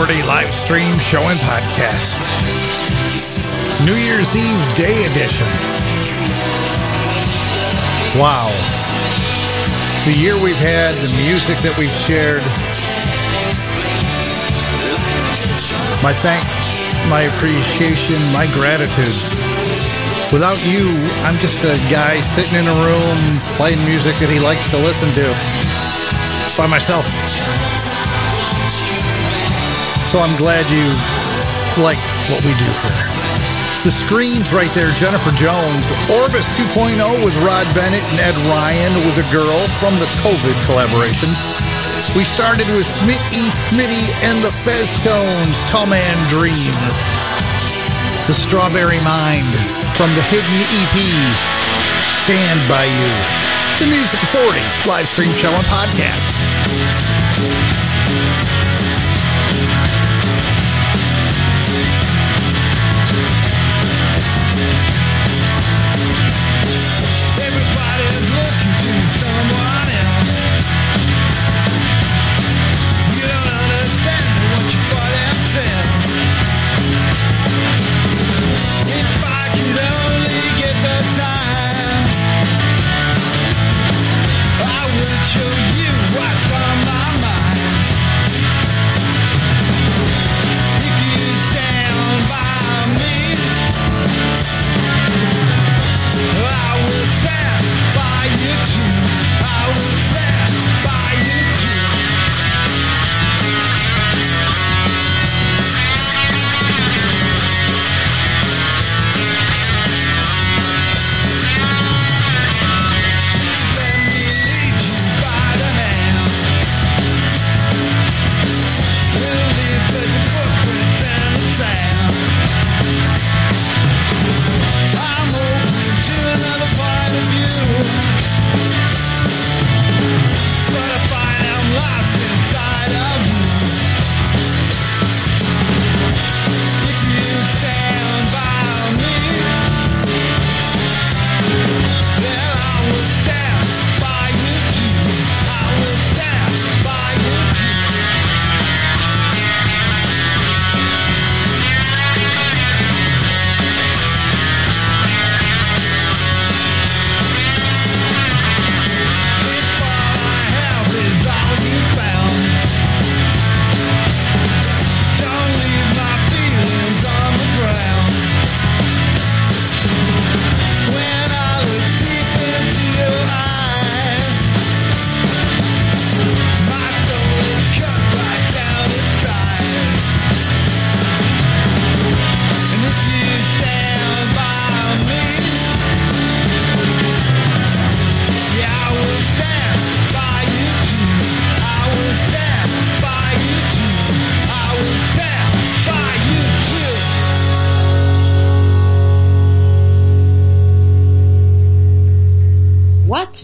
Authority live stream show and podcast. New Year's Eve Day edition. Wow. The year we've had, the music that we've shared. My thanks, my appreciation, my gratitude. Without you, I'm just a guy sitting in a room playing music that he likes to listen to by myself. So I'm glad you like what we do here. The screens right there, Jennifer Jones, Orbis 2.0 with Rod Bennett and Ed Ryan with a girl from the COVID collaborations. We started with Smitty Smitty and the Feztones, Tall Man Dreams. The Strawberry Mind from the Hidden EPs, Stand By You. The Music Authority, live stream show and podcast.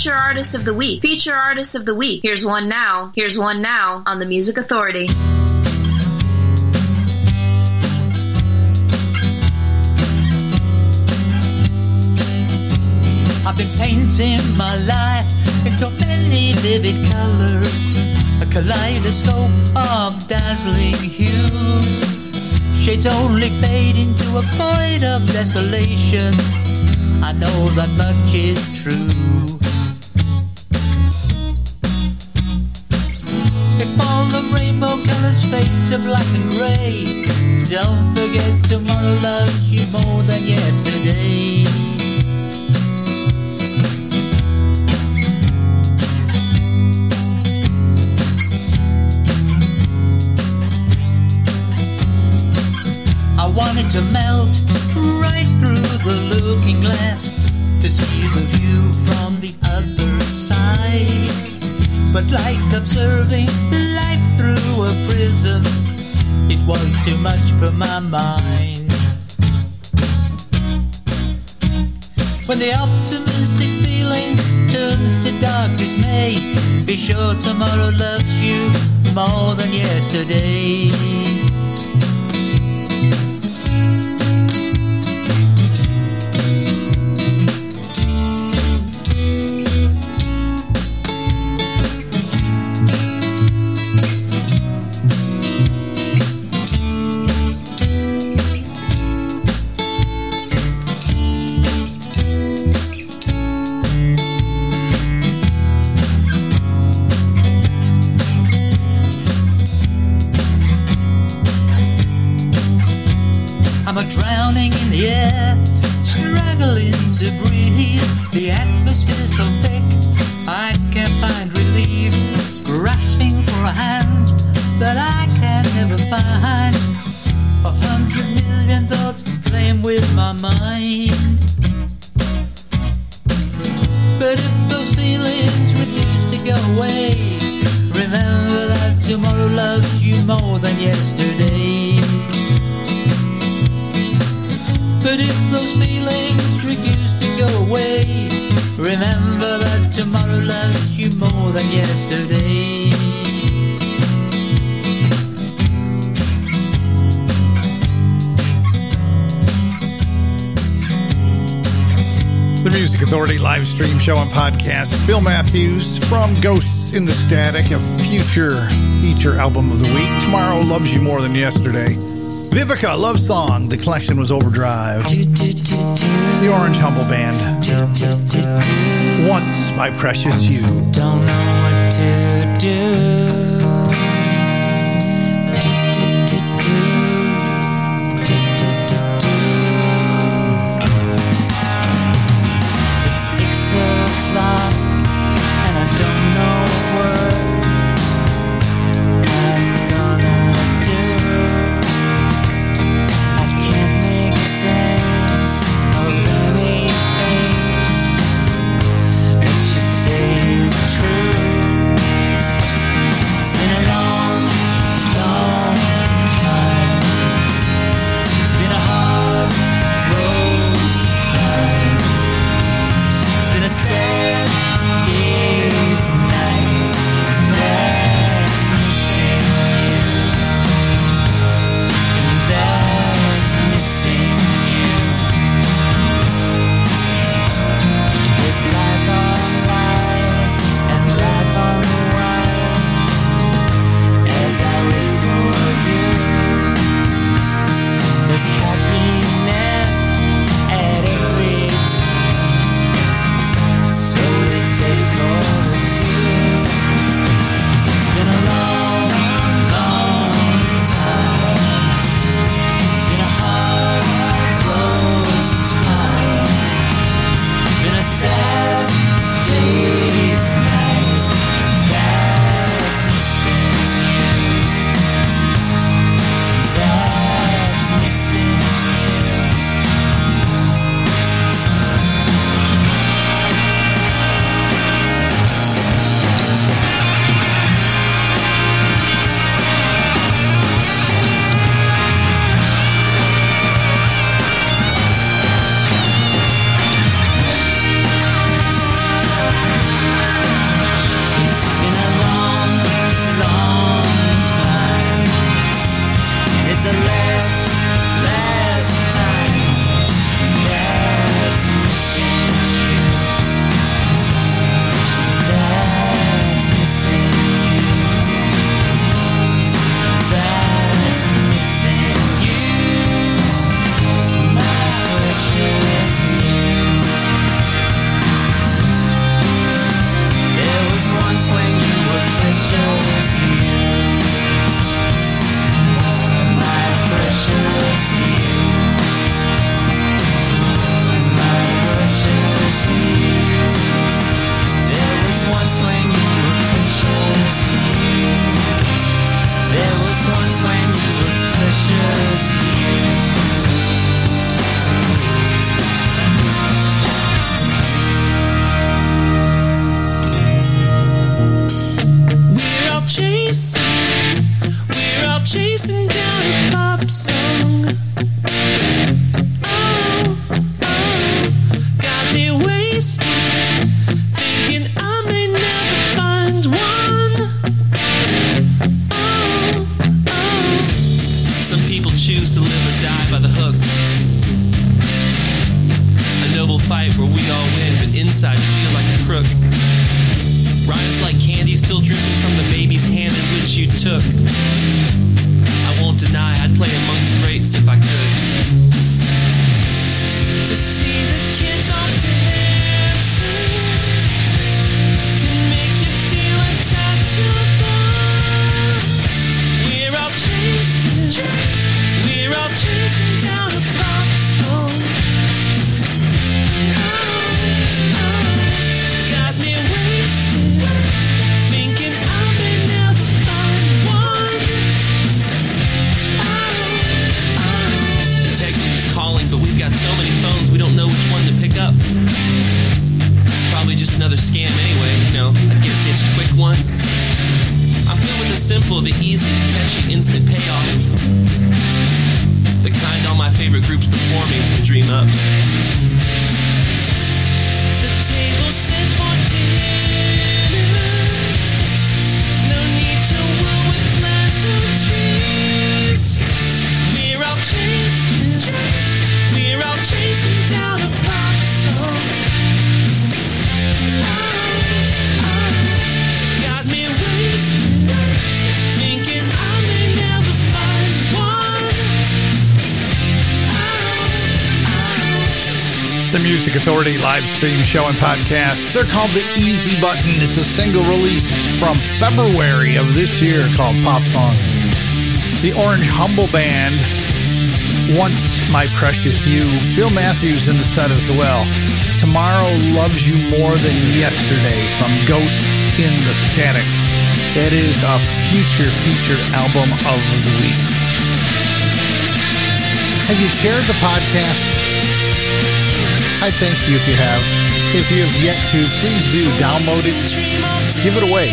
Feature Artist of the Week. Feature Artist of the Week. Here's one now. Here's one now on the Music Authority. I've been painting my life in so many vivid colors, a kaleidoscope of dazzling hues. Shades only fade into a void of desolation. I know that much is true. If all the rainbow colors fade to black and gray, don't forget tomorrow loves you more than yesterday. I wanted to melt right through the looking glass to see the view from the other side. But like observing life through a prism, it was too much for my mind. When the optimistic feeling turns to dark dismay, be sure tomorrow loves you more than yesterday. I'm a drowning in the air, struggling to breathe. The atmosphere's so thick, I can't find relief. Grasping for a hand that I can never find. A hundred million thoughts playing with my mind. But if those feelings refuse to go away, remember that tomorrow loves you more than yesterday. But if those feelings refuse to go away, remember that tomorrow loves you more than yesterday. The Music Authority live stream show and podcast. Bill Matthews from Ghosts in the Static, a future feature album of the week. Tomorrow loves you more than yesterday. Vivica Love Song. The collection was Overdrive. The Orange Humble Band. Once my precious you. Don't know what to do. Authority live stream show and podcast. They're called the Easy Button. It's a single release from February of this year called Pop Song. The Orange Humble Band, Once My Precious You. Bill Matthews in the set as well. Tomorrow Loves You More Than Yesterday from Ghosts in the Static. That is a future featured album of the week. Have you shared the podcast? I thank you if you have. If you have yet to, please do download it, give it away.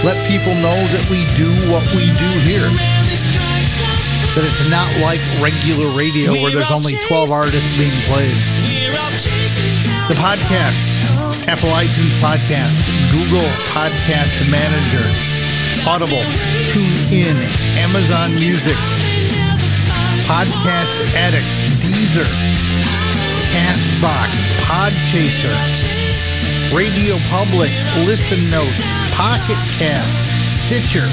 Let people know that we do what we do here. That it's not like regular radio where there's only 12 artists being played. The podcast, Apple iTunes Podcast, Google Podcast Manager, Audible, TuneIn, Amazon Music, Podcast Addict, Deezer, Castbox, Podchaser, Radio Public, Listen Notes, Pocket Cast, Stitcher,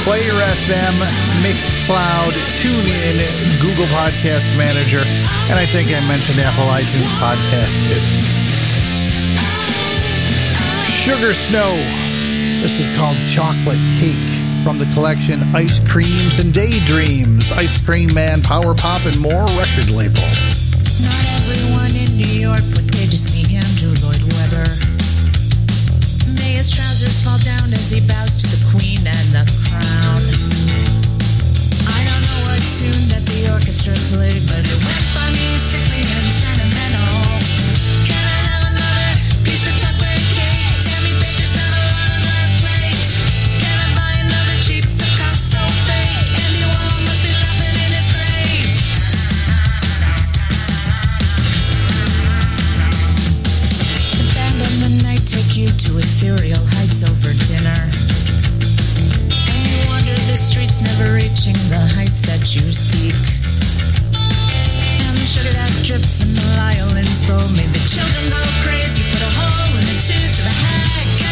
Player FM, Mixcloud, TuneIn, Google Podcast Manager, and I think I mentioned Apple iTunes Podcast too. Sugar Snow. This is called Chocolate Cake from the collection Ice Creams and Daydreams, Ice Cream Man, Power Pop, and more record label. Not everyone in New York to see Andrew Lloyd Webber. May his trousers fall down as he bows to the queen and the crown. I don't know what tune that the orchestra played, but it went funny, sickly, and sentimental. You to ethereal heights over dinner. And you wander the streets, never reaching the heights that you seek. And the sugar that drips from the violin's bow made the children go crazy. Put a hole in the tooth of a hag.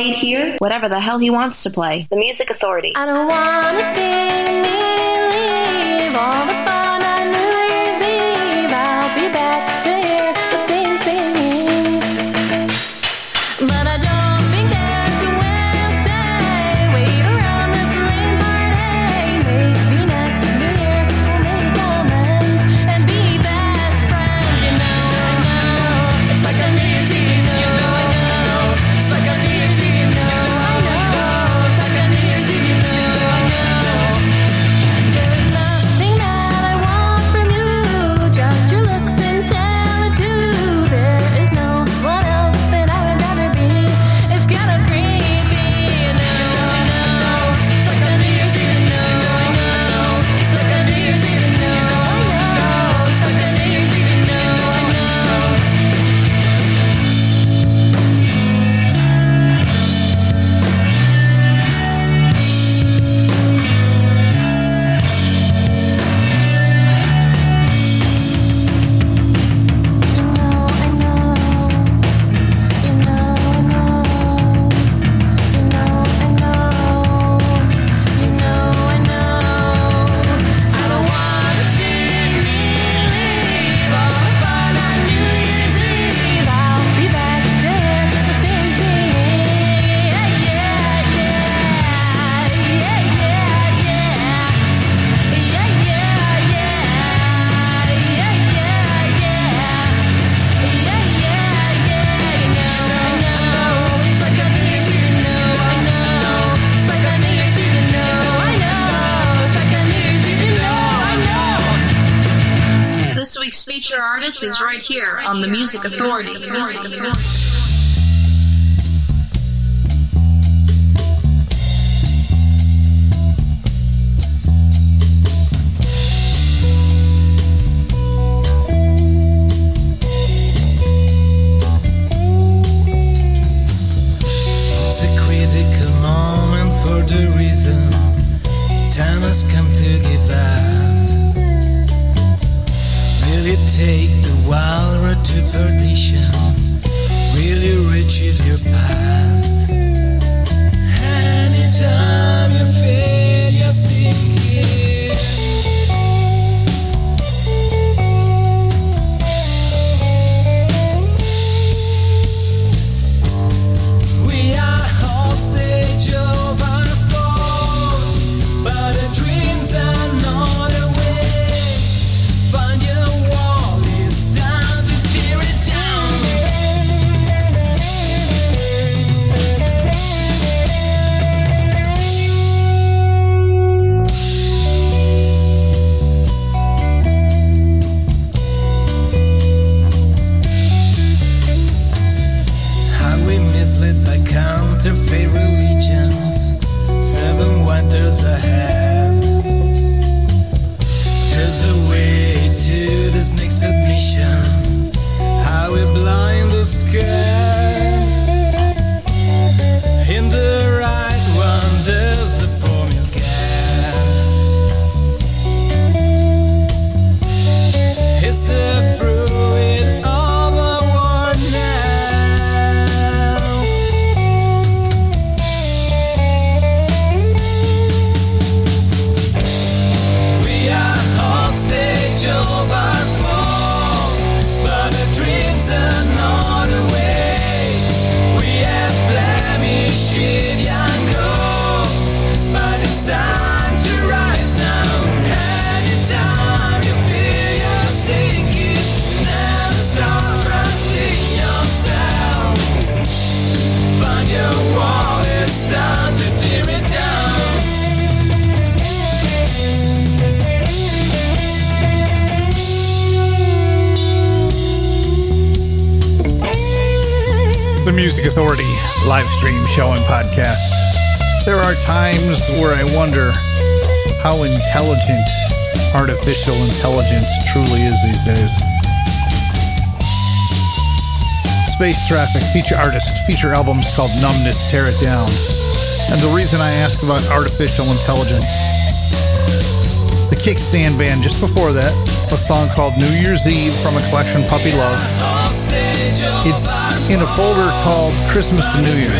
played here whatever the hell he wants to play. The Music Authority. I don't wanna see me leave all the fun. Music Authority. Music Authority. Traffic feature artist feature albums called Numbness Tear It Down. And the reason I ask about artificial intelligence. The Kickstand Band just before that, a song called New Year's Eve from a collection Puppy Love. It's in a folder called Christmas to New Year,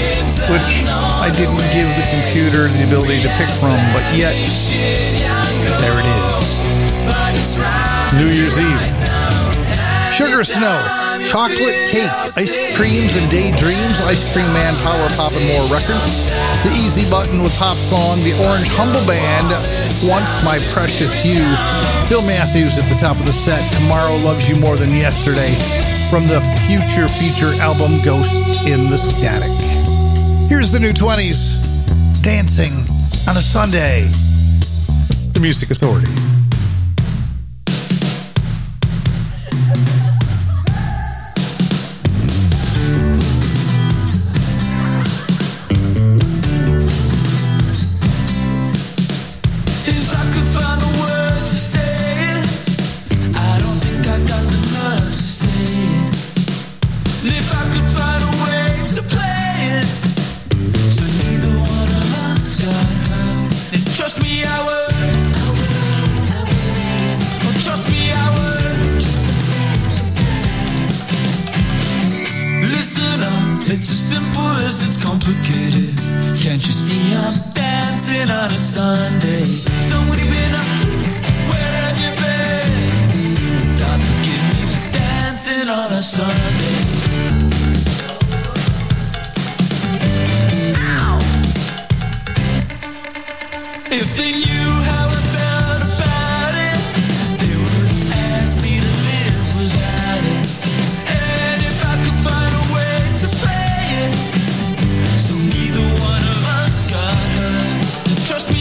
which I didn't give the computer the ability to pick from, but yet there it is. New Year's Eve. Sugar Snow, Chocolate Cake, Ice Creams and Daydreams, Ice Cream Man, Power Pop and More Records, The Easy Button with Pop Song, The Orange Humble Band, Once My Precious You, Bill Matthews at the top of the set, Tomorrow Loves You More Than Yesterday, from the future feature album Ghosts in the Static. Here's the new 20s, dancing on a Sunday. The Music Authority.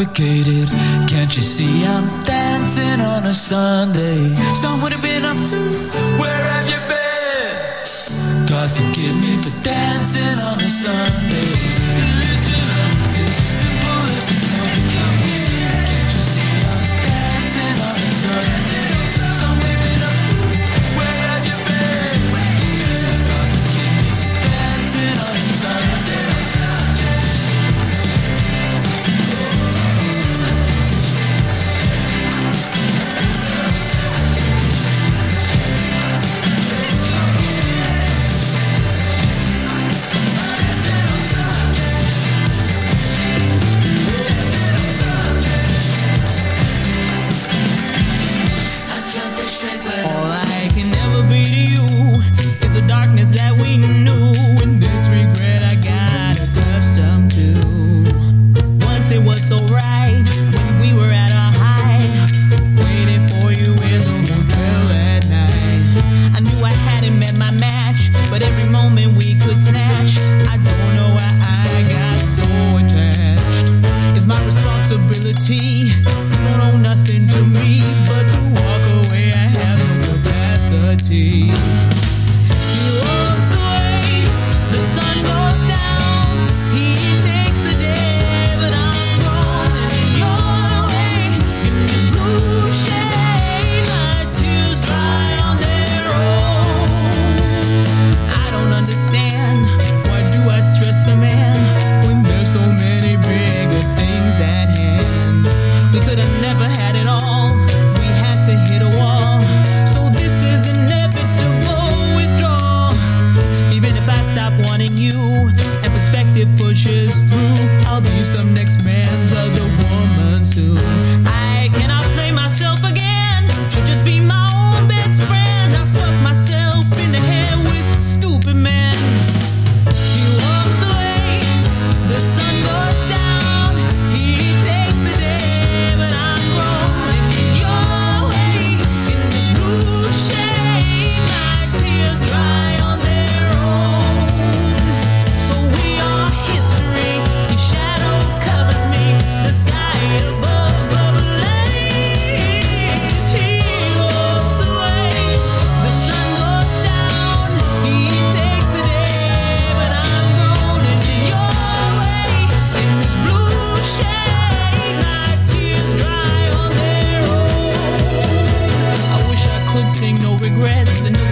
complicated. Can't you see I'm dancing on a Sunday? Someone what have been up to? Where have you been? God forgive me for dancing on a Sunday.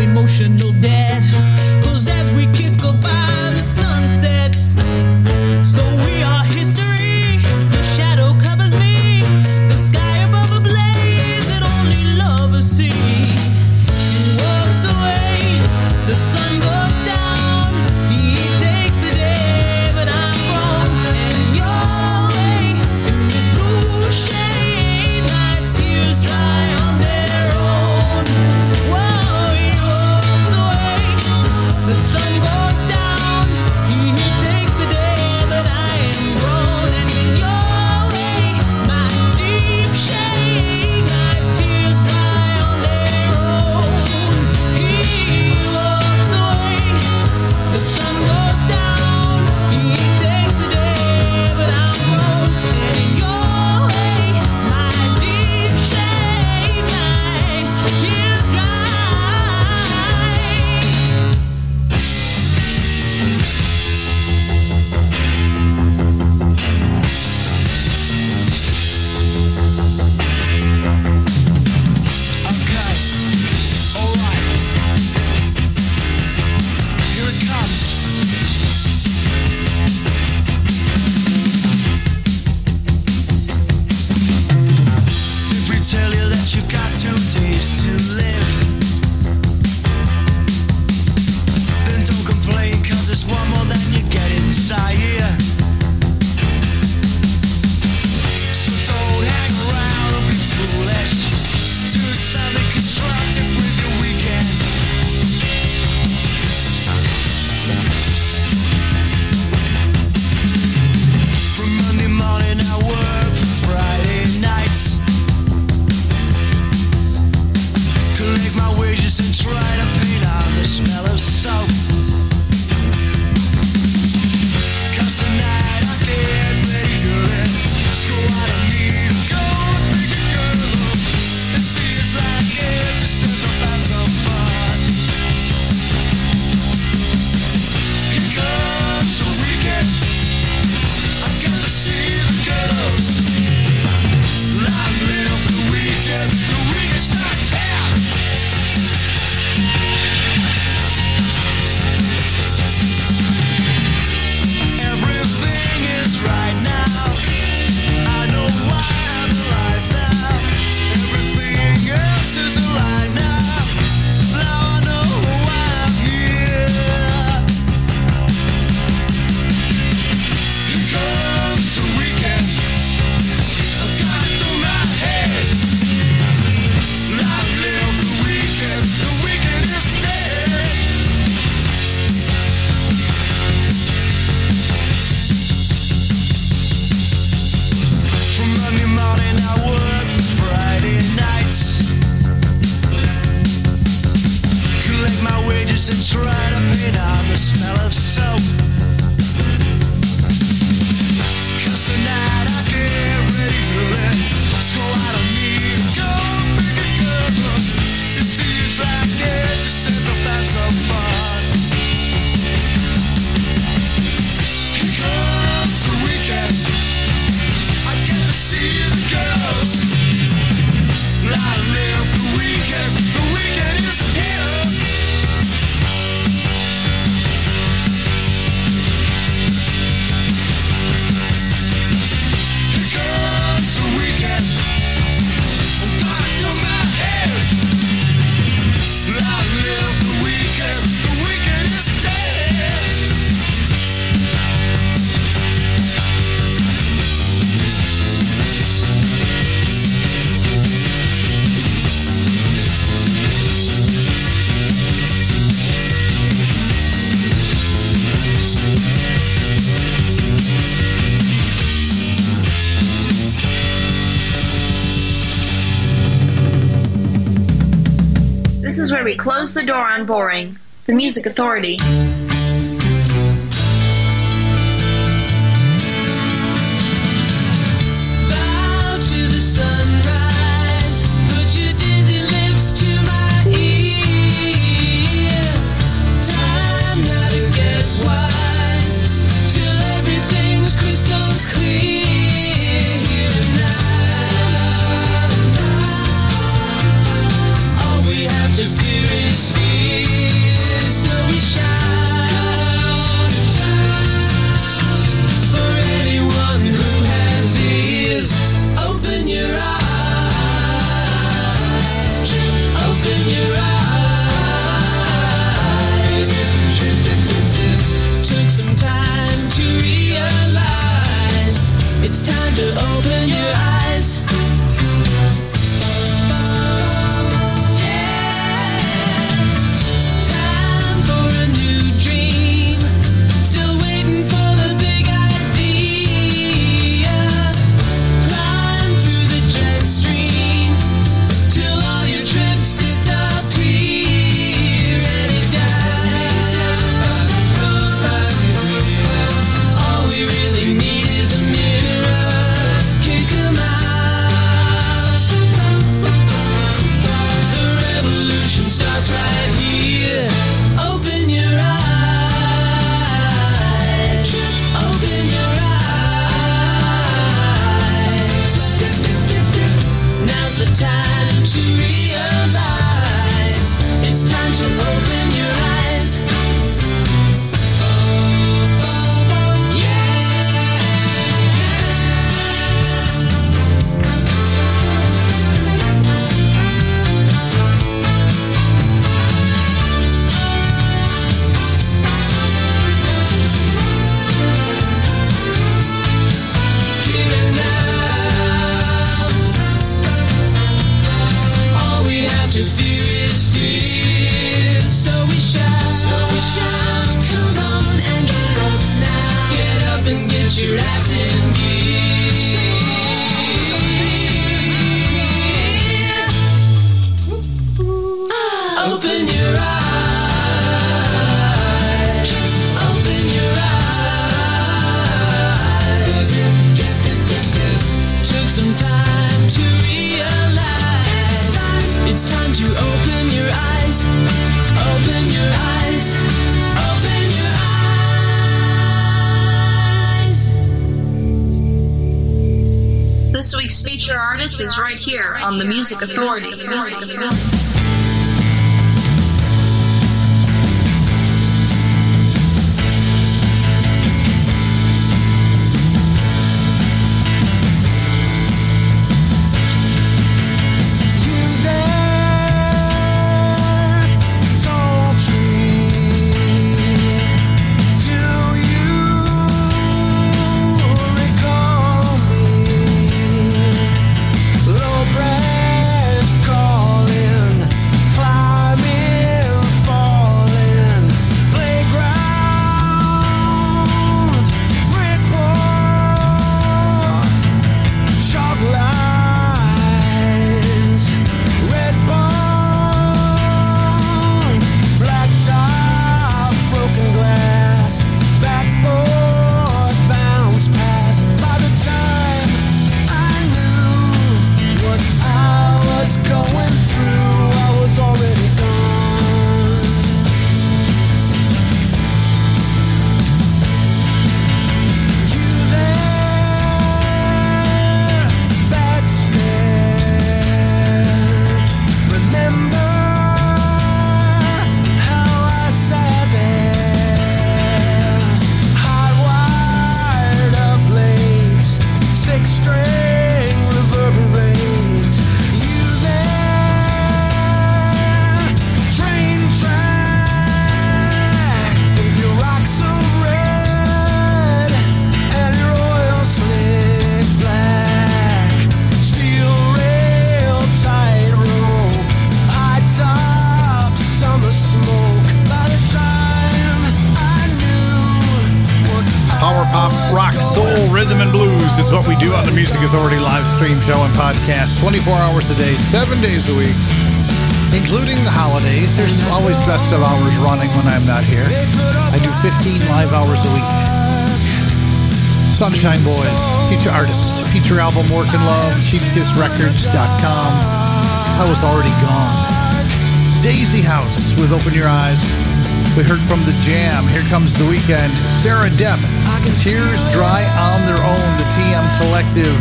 emotional debt. Door on boring. The Music Authority. And podcast 24 hours a day, seven days a week, including the holidays. There's always best of hours running when I'm not here. I do 15 live hours a week. Sunshine Boys, feature artists, feature album Work in Love, CheapKissRecords.com. I was already gone. Daisy House with Open Your Eyes. We heard from The Jam. Here comes the weekend. Sarah Depp. Tears Dry on Their Own. The TM Collective.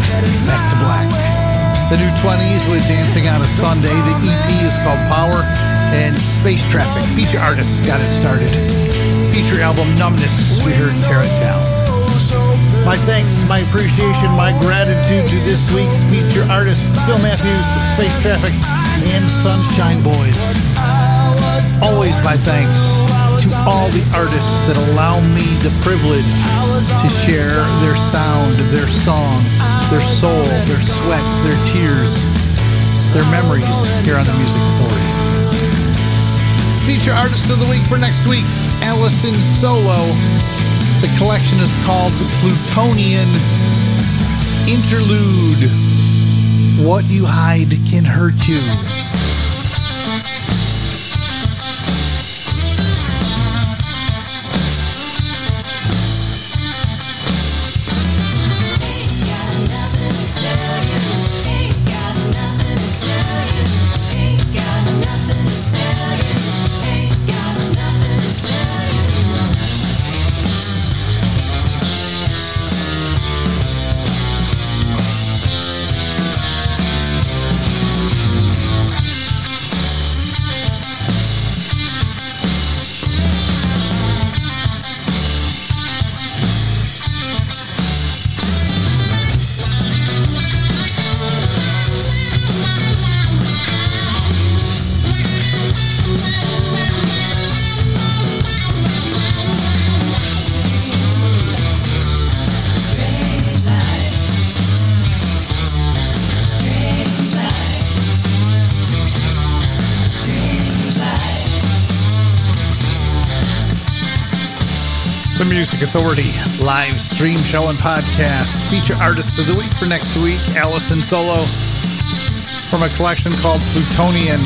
Back to Black. The new 20s with Dancing on a Sunday. The EP is called Power. And Space Traffic. Feature artists got it started. Feature album Numbness. We heard Tear It Down. My thanks, my appreciation, my gratitude to this week's feature artists, Phil Matthews, Space Traffic, and Sunshine Boys. Always my thanks all the artists that allow me the privilege to share their sound, their song, their soul, their sweat, their tears, their memories here on the Music Authority. Feature artist of the week for next week, Allison Solo. The collection is called Plutonian Interlude. What you hide can hurt you. Music Authority live stream show and podcast. Feature artist of the week for next week, Allison Solo, from a collection called Plutonian.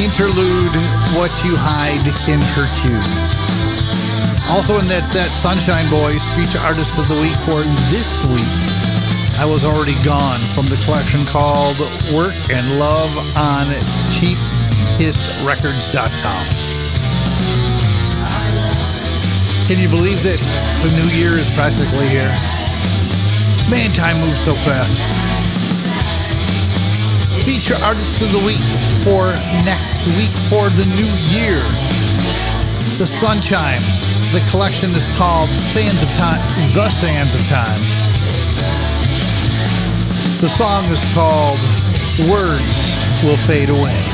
Interlude What You Hide in Her Tune. Also in that, that Sunshine Boys feature artist of the week for this week. I was already gone from the collection called Work and Love on CheapHitsRecords.com. Can you believe that the new year is practically here? Man, time moves so fast. Feature artist of the week for next week for the new year. The Sun Chimes. The collection is called Sands of Time. The Sands of Time. The song is called Words Will Fade Away.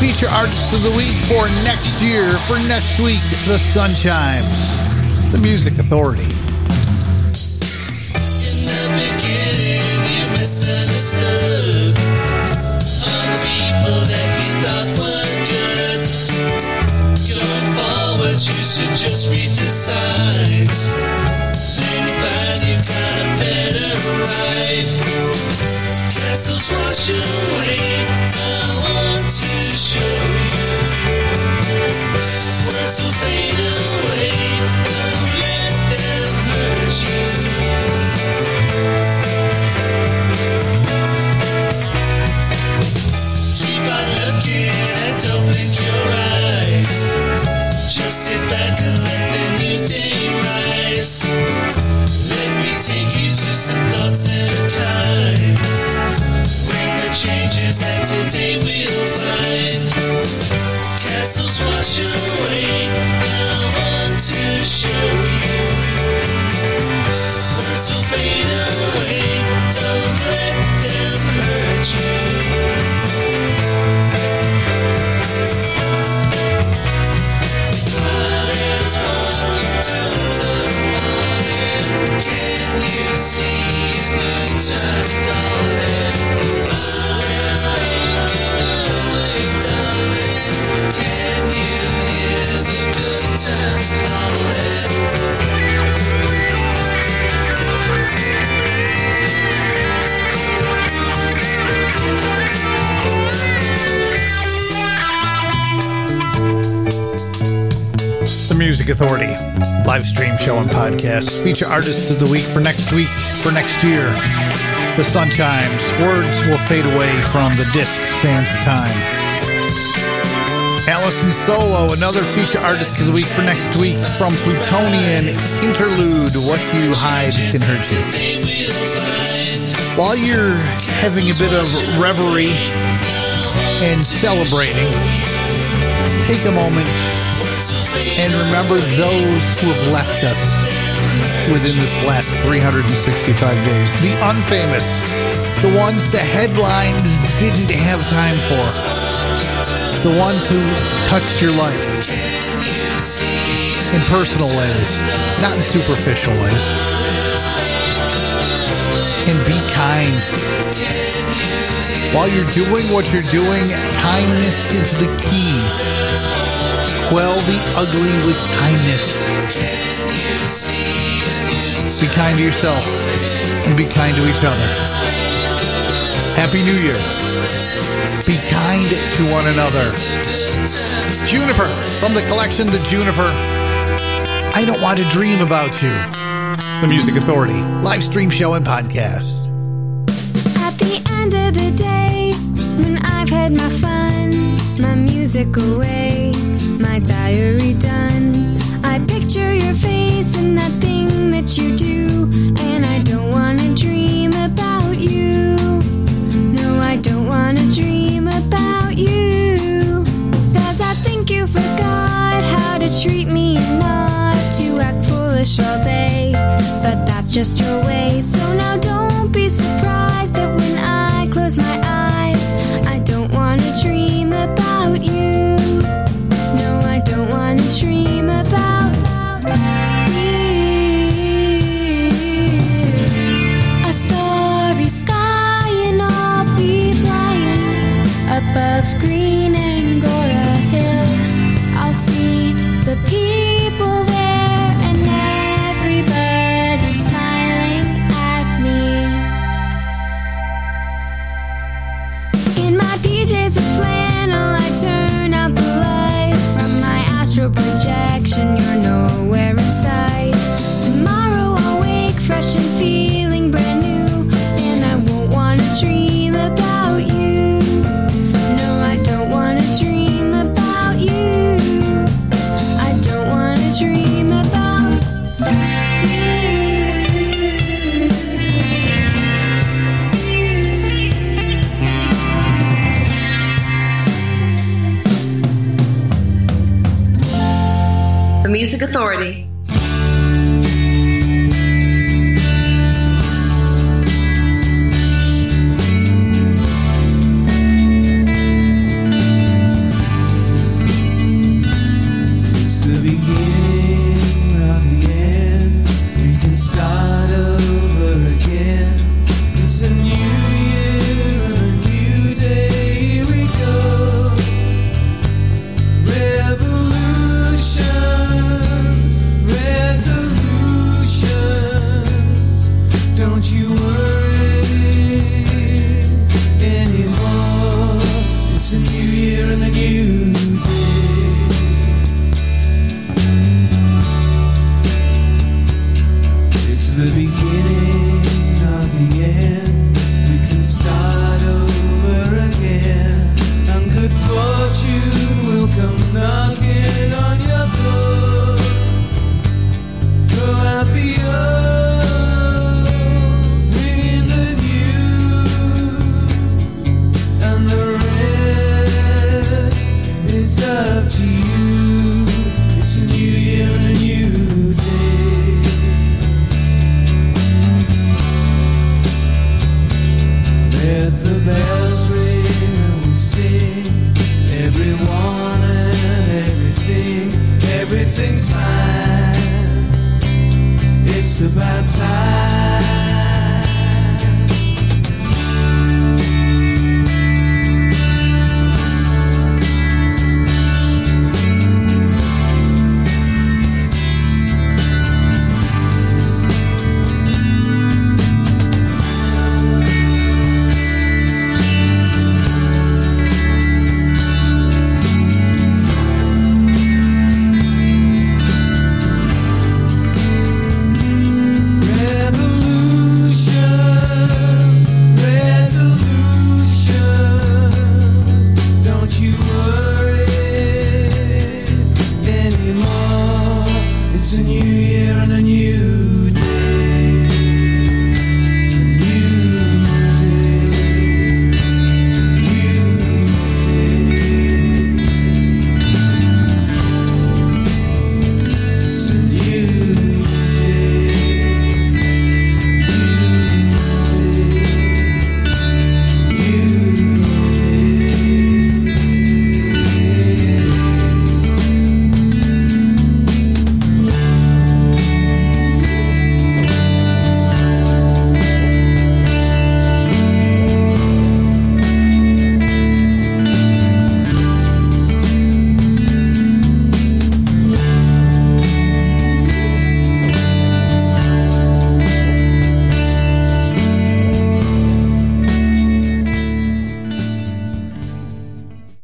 Feature artist of the week for next year, for next week, The Sun Chimes. The Music Authority. In the beginning, you misunderstood all the people that you thought were good. Going forward, you should just read the signs. Then you find you got a better ride. Wash away. I want to show you. Words will fade away. Don't let them hurt you. The Music Authority live stream show and podcast. Feature artists of the week for next week, for next year. The Sun Chimes. Words will fade away from the disc Sands of Time. Allison Solo, another feature artist of the week for next week from Plutonian Interlude. What you hide can hurt you. While you're having a bit of reverie and celebrating, take a moment and remember those who have left us within this last 365 days. The unfamous, the ones the headlines didn't have time for, the ones who touched your life in personal ways, not in superficial ways. And be kind. While you're doing what you're doing, kindness is the key. Quell the ugly with kindness. Be kind to yourself and be kind to each other. Happy New Year. Be kind to one another. Juniper from the collection The Juniper. I don't want to dream about you. The Music Authority live stream show and podcast. At the end of the day, when I've had my fun, my music away, my diary done, I picture your face and that thing that you do, and I don't wanna dream foolish day. But that's just your way, so now don't be days of flannel, I turn out the light from my astral projection. You're nowhere inside. authority.